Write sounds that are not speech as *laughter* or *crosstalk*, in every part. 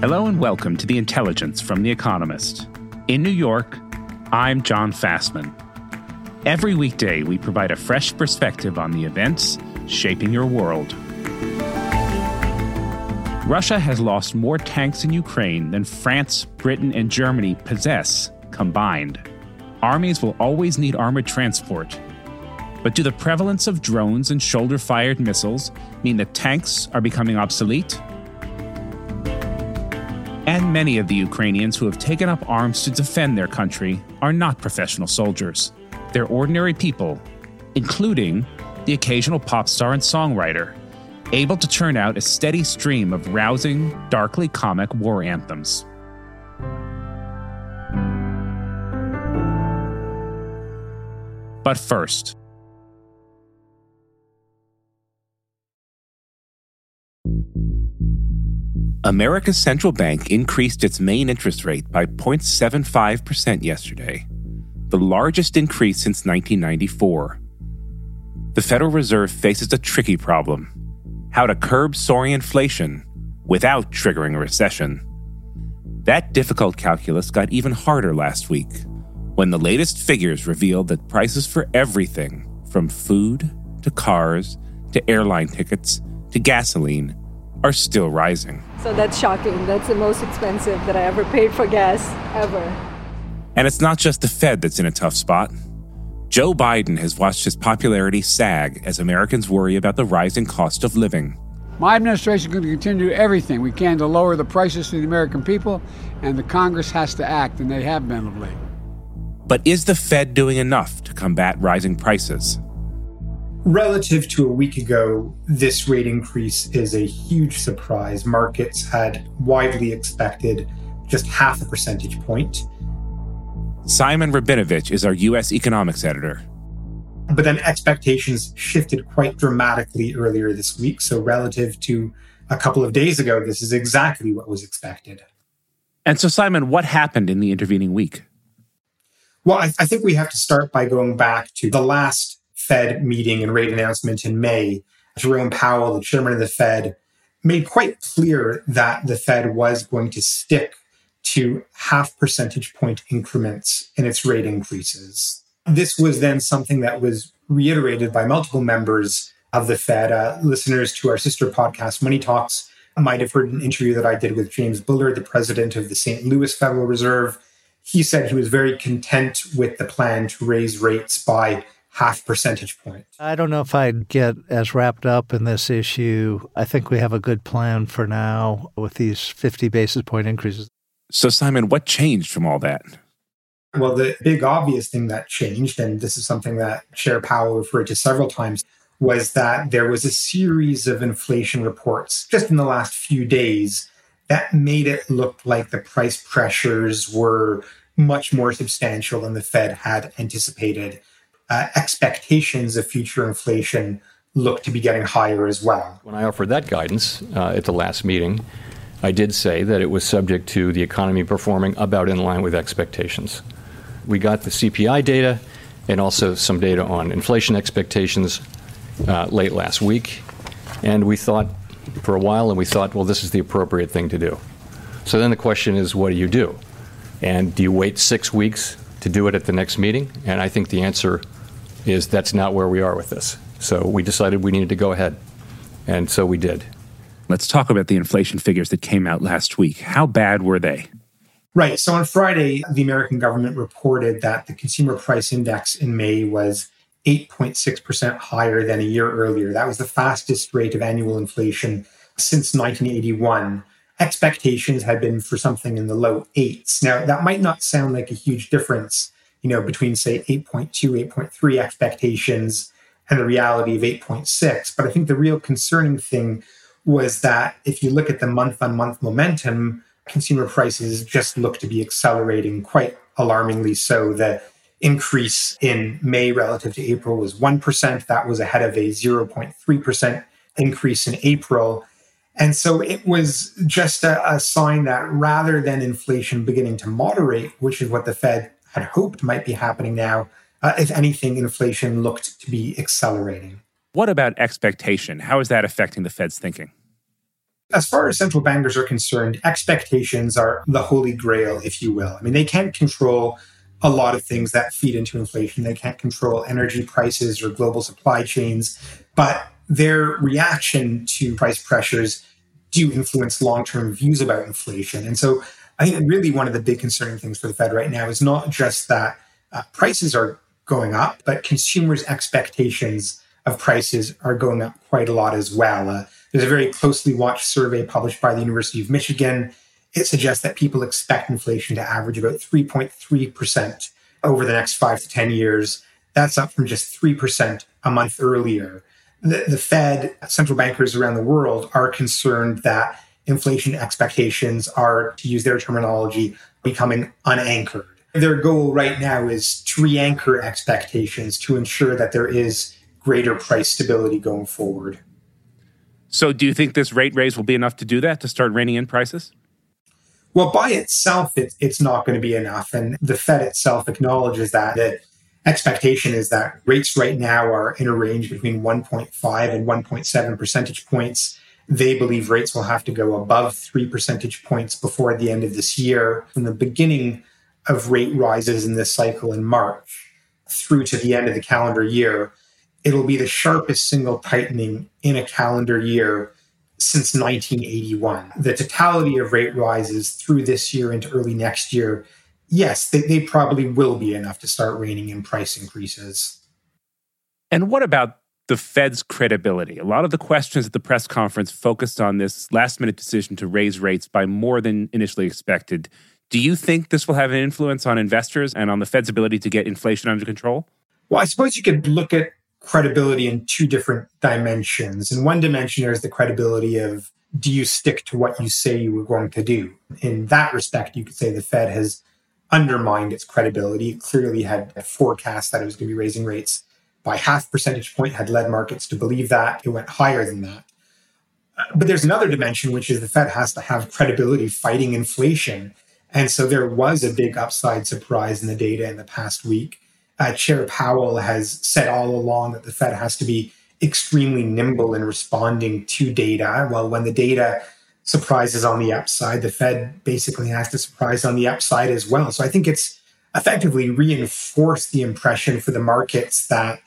Hello and welcome to The Intelligence from The Economist. In New York, I'm Jon Fasman. Every weekday, we provide a fresh perspective on the events shaping your world. Russia has lost more tanks in Ukraine than France, Britain, and Germany possess combined. Armies will always need armored transport. But do the prevalence of drones and shoulder fired missiles mean that tanks are becoming obsolete? And many of the Ukrainians who have taken up arms to defend their country are not professional soldiers. They're ordinary people, including the occasional pop star and songwriter, able to turn out a steady stream of rousing, darkly comic war anthems. But first, America's central bank increased its main interest rate by 0.75% yesterday, the largest increase since 1994. The Federal Reserve faces a tricky problem how to curb soaring inflation without triggering a recession. That difficult calculus got even harder last week when the latest figures revealed that prices for everything from food to cars to airline tickets to gasoline are still rising. So that's shocking. That's the most expensive that I ever paid for gas, ever. And it's not just the Fed that's in a tough spot. Joe Biden has watched his popularity sag as Americans worry about the rising cost of living. My administration is going to continue to do everything we can to lower the prices to the American people, and the Congress has to act, and they have been of late. But is the Fed doing enough to combat rising prices? Relative to a week ago, this rate increase is a huge surprise. Markets had widely expected just half a percentage point. Simon Rabinovitch is our U.S. economics editor. But then expectations shifted quite dramatically earlier this week. So, relative to a couple of days ago, this is exactly what was expected. And so, Simon, what happened in the intervening week? Well, I, I think we have to start by going back to the last Fed meeting and rate announcement in May, Jerome Powell, the chairman of the Fed, made quite clear that the Fed was going to stick to half percentage point increments in its rate increases. This was then something that was reiterated by multiple members of the Fed. Uh, listeners to our sister podcast, Money Talks, might have heard an interview that I did with James Bullard, the president of the St. Louis Federal Reserve. He said he was very content with the plan to raise rates by half percentage point. I don't know if I'd get as wrapped up in this issue. I think we have a good plan for now with these 50 basis point increases. So, Simon, what changed from all that? Well, the big obvious thing that changed, and this is something that Chair Powell referred to several times, was that there was a series of inflation reports just in the last few days that made it look like the price pressures were much more substantial than the Fed had anticipated uh, expectations of future inflation look to be getting higher as well. When I offered that guidance uh, at the last meeting, I did say that it was subject to the economy performing about in line with expectations. We got the CPI data and also some data on inflation expectations uh, late last week, and we thought for a while, and we thought, well, this is the appropriate thing to do. So then the question is, what do you do? And do you wait six weeks to do it at the next meeting? And I think the answer is that's not where we are with this. So we decided we needed to go ahead. And so we did. Let's talk about the inflation figures that came out last week. How bad were they? Right. So on Friday, the American government reported that the consumer price index in May was 8.6% higher than a year earlier. That was the fastest rate of annual inflation since 1981. Expectations had been for something in the low eights. Now, that might not sound like a huge difference you know, between say 8.2, 8.3 expectations and the reality of 8.6. But I think the real concerning thing was that if you look at the month on month momentum, consumer prices just look to be accelerating quite alarmingly so. The increase in May relative to April was 1%. That was ahead of a 0.3% increase in April. And so it was just a, a, sign that rather than inflation beginning to moderate, which is what the Fed had hoped might be happening now, uh, if anything, inflation looked to be accelerating. What about expectation? How is that affecting the Fed's thinking? As far as central bankers are concerned, expectations are the holy grail, if you will. I mean, they can't control a lot of things that feed into inflation. They can't control energy prices or global supply chains, but their reaction to price pressures do influence long term views about inflation. And so I think really one of the big concerning things for the Fed right now is not just that uh, prices are going up, but consumers' expectations of prices are going up quite a lot as well. Uh, there's a very closely watched survey published by the University of Michigan. It suggests that people expect inflation to average about 3.3% over the next five to 10 years. That's up from just 3% a month earlier. The, the Fed, central bankers around the world are concerned that inflation expectations are, to use their terminology, becoming unanchored. Their goal right now is to re anchor expectations to ensure that there is greater price stability going forward. So, do you think this rate raise will be enough to do that, to start reining in prices? Well, by itself, it, it's not going to be enough. And the Fed itself acknowledges that. The expectation is that rates right now are in a range between 1.5 and 1.7 percentage points. They believe rates will have to go above three percentage points before the end of this year. From the beginning of rate rises in this cycle in March through to the end of the calendar year, it'll be the sharpest single tightening in a calendar year since 1981. The totality of rate rises through this year into early next year, yes, they, they probably will be enough to start reining in price increases. And what about the Fed's credibility? A lot of the questions at the press conference focused on this last minute decision to raise rates by more than initially expected. Do you think this will have an influence on investors and on the Fed's ability to get inflation under control? Well, I suppose you could look at credibility in two different dimensions. In one dimension, there's the credibility of do you stick to what you say you were going to do? In that respect, you could say the Fed has undermined its credibility. It clearly had a forecast that it was going to be raising rates by half percentage point, had led markets to believe that. It went higher than that. But there's another dimension, which is the Fed has to have credibility fighting inflation. And so there was a big upside surprise in the data in the past week uh, Chair Powell has said all along that the Fed has to be extremely nimble in responding to data. Well, when the data surprises on the upside, the Fed basically has to surprise on the upside as well. So I think it's effectively reinforced the impression for the markets that uh,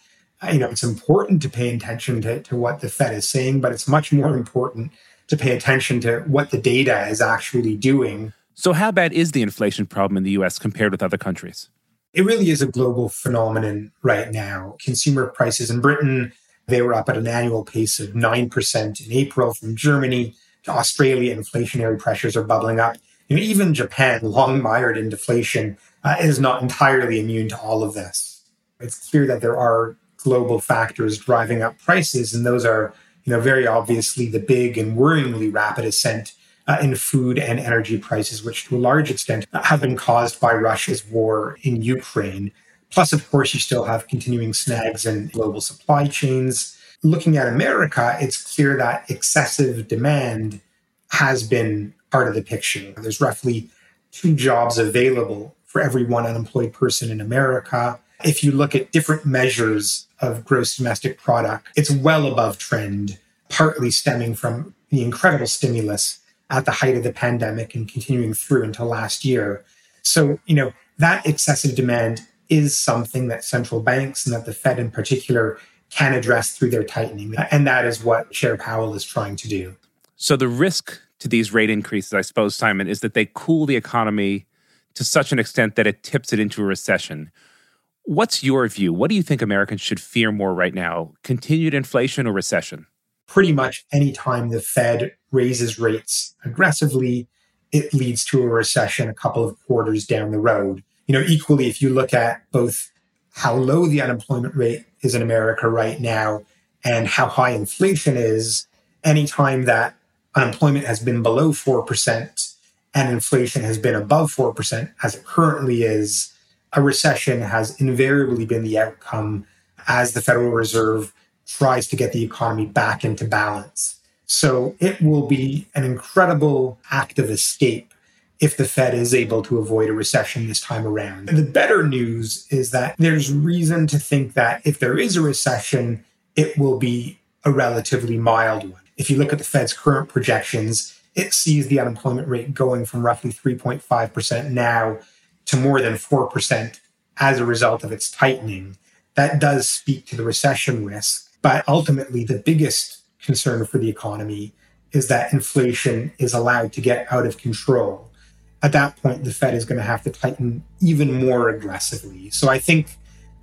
you know it's important to pay attention to, to what the Fed is saying, but it's much more important to pay attention to what the data is actually doing. So, how bad is the inflation problem in the US compared with other countries? it really is a global phenomenon right now. Consumer prices in Britain, they were up at an annual pace of 9% in April from Germany to Australia. Inflationary pressures are bubbling up. And even Japan, long mired in deflation, uh, is not entirely immune to all of this. It's clear that there are global factors driving up prices, and those are, you know, very obviously the big and worryingly rapid ascent uh, in food and energy prices, which to a large extent have been caused by Russia's war in Ukraine. Plus, of course, you still have continuing snags in global supply chains. Looking at America, it's clear that excessive demand has been part of the picture. There's roughly two jobs available for every one unemployed person in America. If you look at different measures of gross domestic product, it's well above trend, partly stemming from the incredible stimulus at the height of the pandemic and continuing through until last year. So, you know, that excessive demand is something that central banks and that the Fed in particular can address through their tightening. And that is what Chair Powell is trying to do. So, the risk to these rate increases, I suppose, Simon, is that they cool the economy to such an extent that it tips it into a recession. What's your view? What do you think Americans should fear more right now? Continued inflation or recession? pretty much any time the Fed raises rates aggressively, it leads to a recession a couple of quarters down the road. You know, equally, if you look at both how low the unemployment rate is in America right now and how high inflation is, anytime that unemployment has been below 4% and inflation has been above 4%, as it currently is, a recession has invariably been the outcome as the Federal Reserve tries to get the economy back into balance. So it will be an incredible act of escape if the Fed is able to avoid a recession this time around. The better news is that there's reason to think that if there is a recession, it will be a relatively mild one. If you look at the Fed's current projections, it sees the unemployment rate going from roughly 3.5% now to more than 4% as a result of its tightening. That does speak to the recession risk. But ultimately, the biggest concern for the economy is that inflation is allowed to get out of control. At that point, the Fed is going to have to tighten even more aggressively. So I think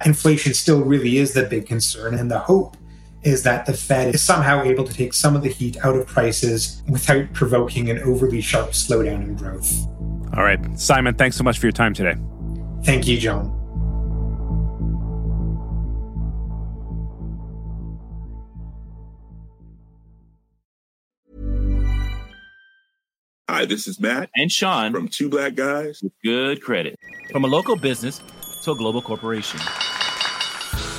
inflation still really is the big concern. And the hope is that the Fed is somehow able to take some of the heat out of prices without provoking an overly sharp slowdown in growth. All right. Simon, thanks so much for your time today. Thank you, John. Hi, this is Matt And Sean from Two Black Guys. with good credit. From a local business to a global corporation.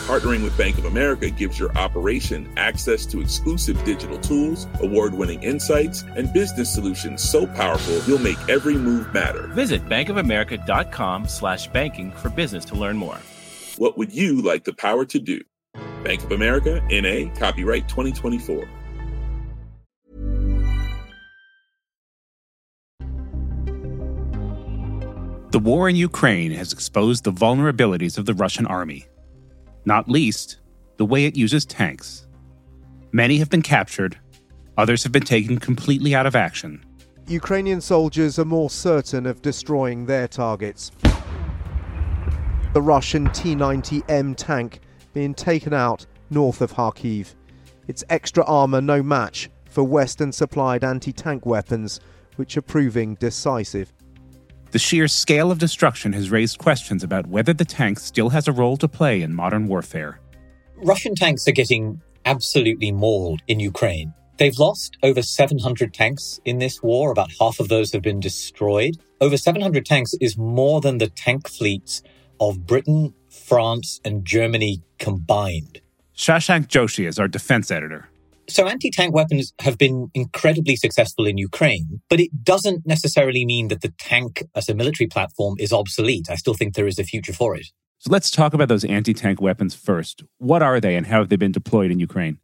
Partnering with Bank of America gives your operation access to exclusive digital tools, award winning insights, and business solutions so powerful you'll make every move matter. Visit bankofamerica.com slash banking for business to learn more. What would you like the power to do? Bank of America, NA, copyright 2024. The war in Ukraine has exposed the vulnerabilities of the Russian army, not least the way it uses tanks. Many have been captured, others have been taken completely out of action. Ukrainian soldiers are more certain of destroying their targets. The Russian T 90M tank being taken out north of Kharkiv. Its extra armour no match for Western supplied anti tank weapons, which are proving decisive. The sheer scale of destruction has raised questions about whether the tank still has a role to play in modern warfare. Russian tanks are getting absolutely mauled in Ukraine. They've lost over 700 tanks in this war. About half of those have been destroyed. Over 700 tanks is more than the tank fleets of Britain, France, and Germany combined. Shashank Joshi is our defense editor. So anti-tank weapons have been incredibly successful in Ukraine, but it doesn't necessarily mean that the tank as a military platform is obsolete. I still think there is a future for it. So let's talk about those anti tank weapons first. What are they and how have they been deployed in Ukraine?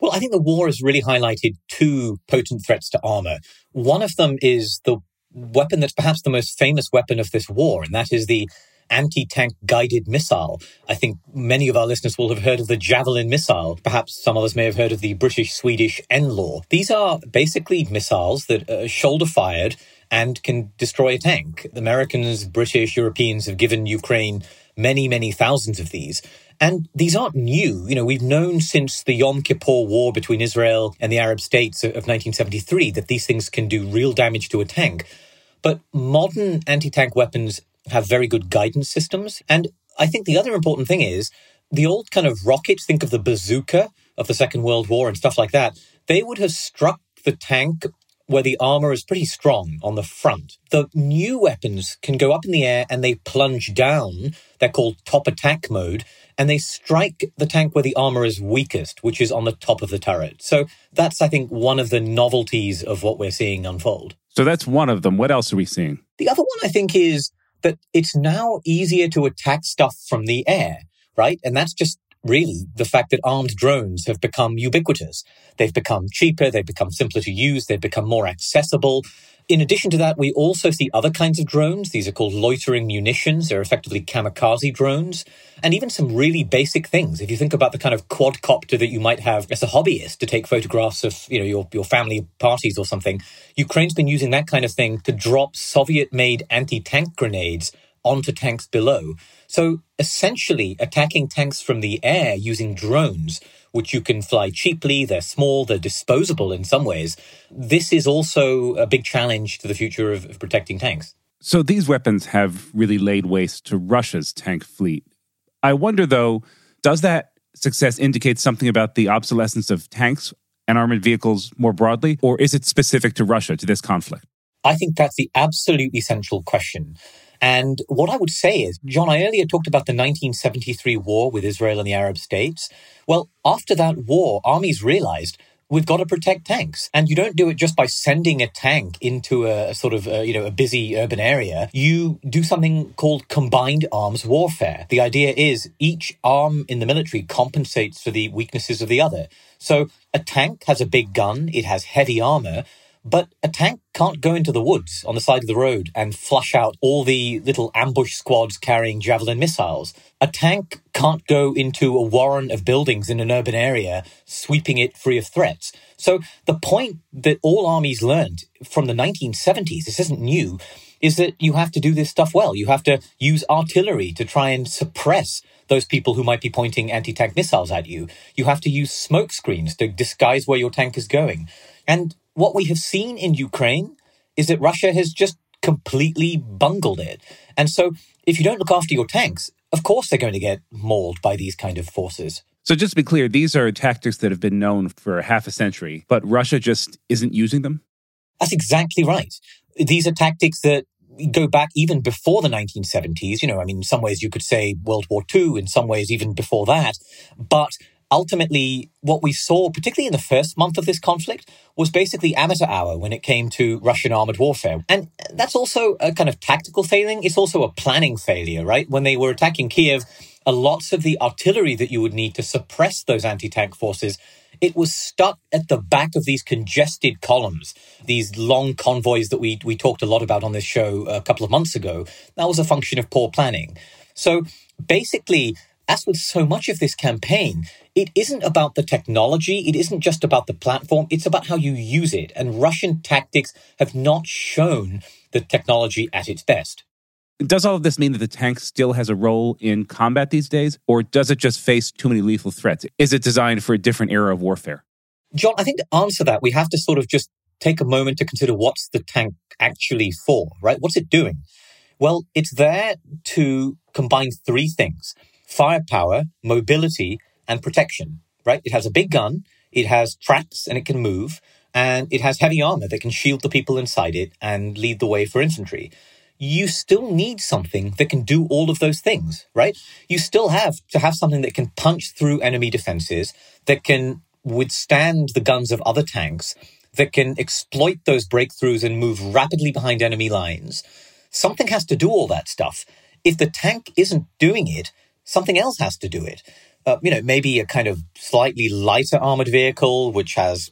Well, I think the war has really highlighted two potent threats to armor. One of them is the weapon that's perhaps the most famous weapon of this war, and that is the anti-tank guided missile. I think many of our listeners will have heard of the Javelin missile. Perhaps some others may have heard of the British-Swedish NLAW. These are basically missiles that are shoulder fired and can destroy a tank. The Americans, British, Europeans have given Ukraine many, many thousands of these. And these aren't new. You know, we've known since the Yom Kippur War between Israel and the Arab states of 1973 that these things can do real damage to a tank. But modern anti tank weapons have very good guidance systems. And I think the other important thing is the old kind of rockets, think of the bazooka of the Second World War and stuff like that, they would have struck the tank where the armor is pretty strong on the front. The new weapons can go up in the air and they plunge down. They're called top attack mode and they strike the tank where the armor is weakest, which is on the top of the turret. So that's, I think, one of the novelties of what we're seeing unfold. So that's one of them. What else are we seeing? The other one, I think, is that it's now easier to attack stuff from the air, right? And that's just really the fact that armed drones have become ubiquitous. They've become cheaper, they've become simpler to use, they've become more accessible. In addition to that, we also see other kinds of drones. These are called loitering munitions. They're effectively kamikaze drones. And even some really basic things. If you think about the kind of quadcopter that you might have as a hobbyist to take photographs of, you know, your, your family parties or something, Ukraine's been using that kind of thing to drop Soviet-made anti-tank grenades onto tanks below. So essentially attacking tanks from the air using drones which you can fly cheaply. They're small, they're disposable in some ways. This is also a big challenge to the future of, of protecting tanks. So these weapons have really laid waste to Russia's tank fleet. I wonder, though, does that success indicate something about the obsolescence of tanks and armored vehicles more broadly, or is it specific to Russia, to this conflict? I think that's the absolutely central question. And what I would say is, John, I earlier talked about the 1973 war with Israel and the Arab states. Well, after that war, armies realized we've got to protect tanks. And you don't do it just by sending a tank into a sort of, a, you know, a busy urban area. You do something called combined arms warfare. The idea is each arm in the military compensates for the weaknesses of the other. So a tank has a big gun, it has heavy armor, but a tank can't go into the woods on the side of the road and flush out all the little ambush squads carrying javelin missiles. A tank can't go into a warren of buildings in an urban area, sweeping it free of threats. So the point that all armies learned from the 1970s, this isn't new, is that you have to do this stuff well. You have to use artillery to try and suppress those people who might be pointing anti tank missiles at you. You have to use smoke screens to disguise where your tank is going. And what we have seen in Ukraine is that Russia has just completely bungled it. And so if you don't look after your tanks, of course they're going to get mauled by these kind of forces. So just to be clear, these are tactics that have been known for half a century, but Russia just isn't using them? That's exactly right. These are tactics that go back even before the 1970s. You know, I mean, in some ways you could say World War II, in some ways even before that. But ultimately, what we saw, particularly in the first month of this conflict, was basically amateur hour when it came to Russian armored warfare. And that's also a kind of tactical failing. It's also a planning failure, right? When they were attacking Kiev, a lots of the artillery that you would need to suppress those anti tank forces. It was stuck at the back of these congested columns, these long convoys that we, we talked a lot about on this show a couple of months ago. That was a function of poor planning. So basically, as with so much of this campaign, it isn't about the technology. It isn't just about the platform. It's about how you use it. And Russian tactics have not shown the technology at its best. Does all of this mean that the tank still has a role in combat these days, or does it just face too many lethal threats? Is it designed for a different era of warfare? John, I think to answer that, we have to sort of just take a moment to consider what's the tank actually for, right? What's it doing? Well, it's there to combine three things firepower, mobility, and protection, right? It has a big gun, it has traps and it can move, and it has heavy armor that can shield the people inside it and lead the way for infantry. You still need something that can do all of those things, right? You still have to have something that can punch through enemy defenses, that can withstand the guns of other tanks, that can exploit those breakthroughs and move rapidly behind enemy lines. Something has to do all that stuff. If the tank isn't doing it, something else has to do it uh, you know, maybe a kind of slightly lighter armored vehicle, which has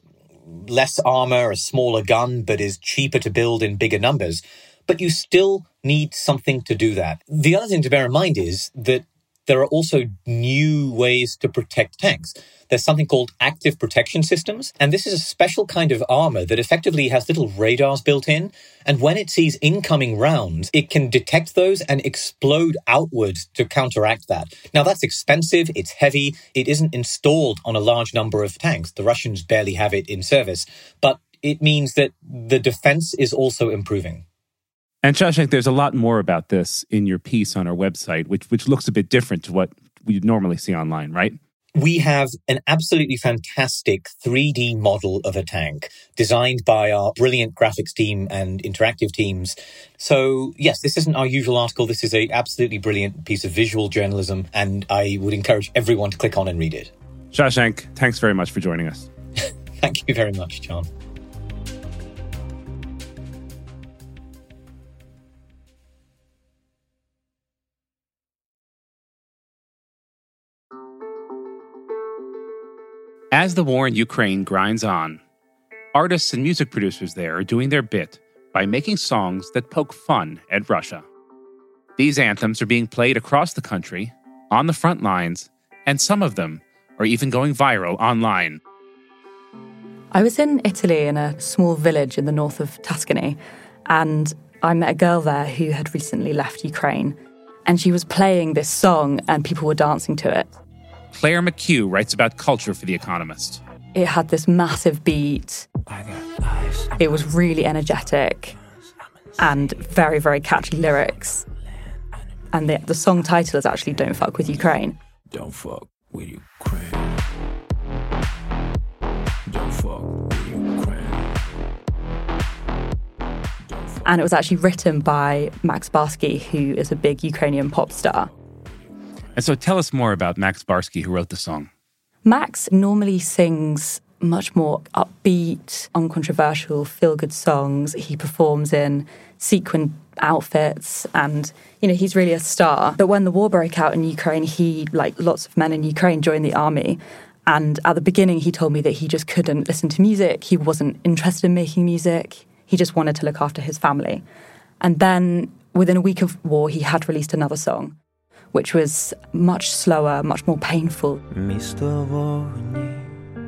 less armor, a smaller gun, but is cheaper to build in bigger numbers. But you still need something to do that. The other thing to bear in mind is that there are also new ways to protect tanks. There's something called active protection systems, and this is a special kind of armor that effectively has little radars built in. And when it sees incoming rounds, it can detect those and explode outwards to counteract that. Now, that's expensive, it's heavy, it isn't installed on a large number of tanks. The Russians barely have it in service, but it means that the defense is also improving. And Shashank, there's a lot more about this in your piece on our website, which which looks a bit different to what we normally see online, right? We have an absolutely fantastic 3D model of a tank designed by our brilliant graphics team and interactive teams. So, yes, this isn't our usual article. This is a absolutely brilliant piece of visual journalism, and I would encourage everyone to click on and read it. Shashank, thanks very much for joining us. *laughs* Thank you very much, John. As the war in Ukraine grinds on, artists and music producers there are doing their bit by making songs that poke fun at Russia. These anthems are being played across the country, on the front lines, and some of them are even going viral online. I was in Italy in a small village in the north of Tuscany, and I met a girl there who had recently left Ukraine. And she was playing this song, and people were dancing to it. Claire McHugh writes about culture for The Economist. It had this massive beat. It was really energetic and very, very catchy lyrics. And the, the song title is actually Don't Fuck with Ukraine. Don't fuck with Ukraine. Don't fuck with Ukraine. And it was actually written by Max Barsky, who is a big Ukrainian pop star. And so tell us more about Max Barsky, who wrote the song. Max normally sings much more upbeat, uncontroversial, feel good songs. He performs in sequin outfits and you know he's really a star. But when the war broke out in ukraine he like lots of men in ukraine joined the army. And at the beginning he told me that he just couldn't listen to music. He wasn't interested in making music. He just wanted to look after his family. And then within a week of war he had released another song which was much slower much more painful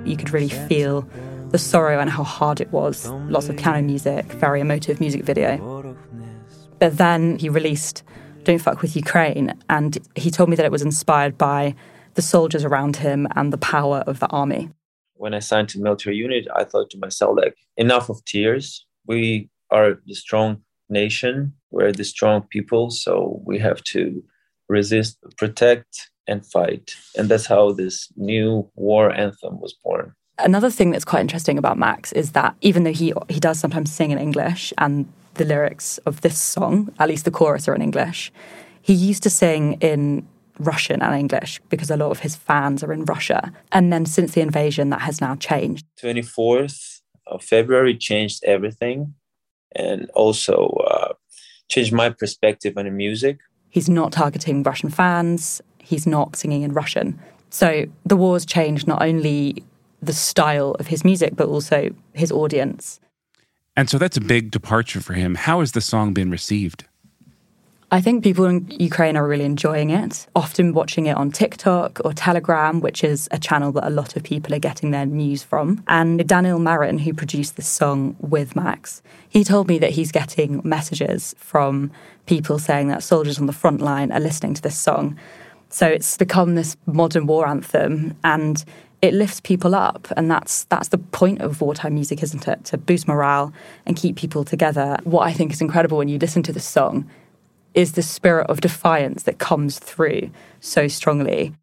you could really feel the sorrow and how hard it was. Lots of piano music, very emotive music video. But then he released Don't Fuck with Ukraine, and he told me that it was inspired by the soldiers around him and the power of the army. When I signed to military unit, I thought to myself, like, enough of tears. We are the strong nation, we're the strong people, so we have to resist, protect, and fight. And that's how this new war anthem was born. Another thing that's quite interesting about Max is that even though he he does sometimes sing in English and the lyrics of this song, at least the chorus are in English, he used to sing in Russian and English because a lot of his fans are in Russia. And then since the invasion that has now changed. 24th of February changed everything and also uh, changed my perspective on the music. He's not targeting Russian fans, he's not singing in Russian. So the war's changed not only the style of his music, but also his audience. And so that's a big departure for him. How has the song been received? I think people in Ukraine are really enjoying it, often watching it on TikTok or Telegram, which is a channel that a lot of people are getting their news from. And Daniel Marin, who produced this song with Max, he told me that he's getting messages from people saying that soldiers on the front line are listening to this song. So it's become this modern war anthem and it lifts people up and that's that's the point of wartime music isn't it to boost morale and keep people together what i think is incredible when you listen to this song is the spirit of defiance that comes through so strongly.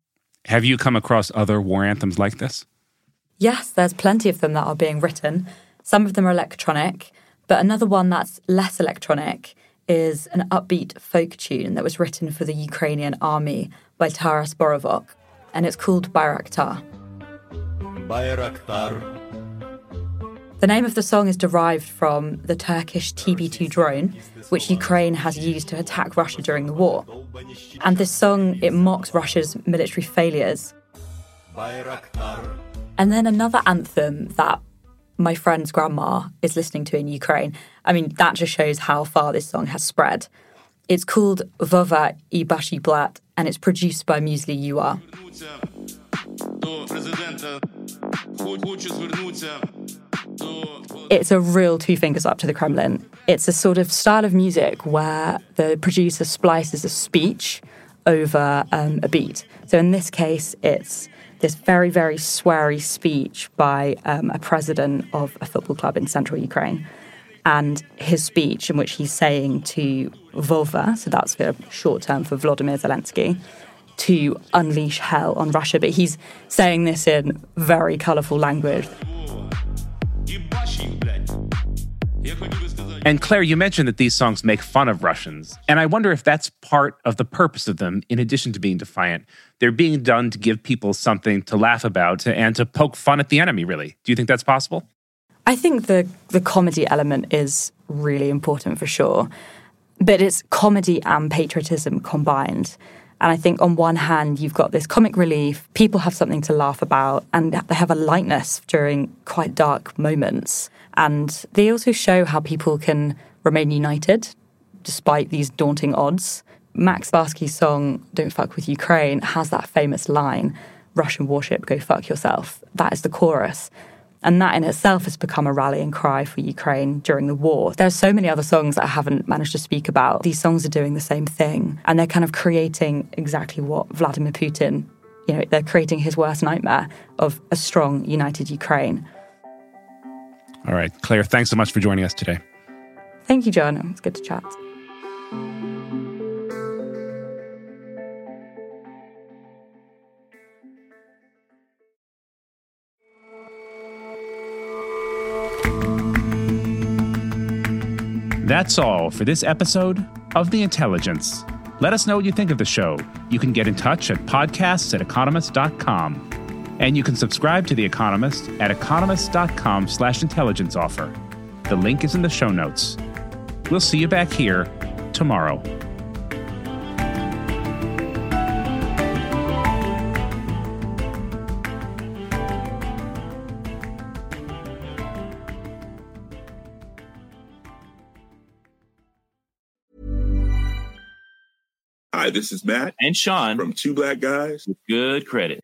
Have you come across other war anthems like this? Yes there's plenty of them that are being written. Some of them are electronic but another one that's less electronic is an upbeat folk tune that was written for the ukrainian army by taras borovok and it's called bayraktar. Bayraktar. The name of the song is derived from the Turkish TB2 drone, which Ukraine has used to attack Russia during the war. And this song, it mocks Russia's military failures. And then another anthem that my friend's grandma is listening to in Ukraine. I mean, that just shows how far this song has spread. It's called Vova i Blat, and it's produced by Muesli UA. It's a real two fingers up to the Kremlin. It's a sort of style of music where the producer splices a speech over um, a beat. So in this case, it's this very, very sweary speech by um, a president of a football club in central Ukraine. And his speech, in which he's saying to Vova, so that's the short term for Vladimir Zelensky, to unleash hell on Russia. But he's saying this in very colourful language. And Claire, you mentioned that these songs make fun of Russians. And I wonder if that's part of the purpose of them, in addition to being defiant. They're being done to give people something to laugh about and to poke fun at the enemy, really. Do you think that's possible? I think the, the comedy element is really important for sure. But it's comedy and patriotism combined. And I think on one hand, you've got this comic relief, people have something to laugh about, and they have a lightness during quite dark moments. And they also show how people can remain united despite these daunting odds. Max Barsky's song, Don't Fuck with Ukraine, has that famous line Russian warship, go fuck yourself. That is the chorus. And that in itself has become a rallying cry for Ukraine during the war. There are so many other songs that I haven't managed to speak about. These songs are doing the same thing. And they're kind of creating exactly what Vladimir Putin, you know, they're creating his worst nightmare of a strong, united Ukraine. All right. Claire, thanks so much for joining us today. Thank you, John. It's good to chat. That's all for this episode of The Intelligence. Let us know what you think of the show. You can get in touch at podcasts at economist.com. And you can subscribe to The Economist at economist.com slash intelligence offer. The link is in the show notes. We'll see you back here tomorrow. Hi, this is Matt and Sean from Two Black Guys with Good Credit.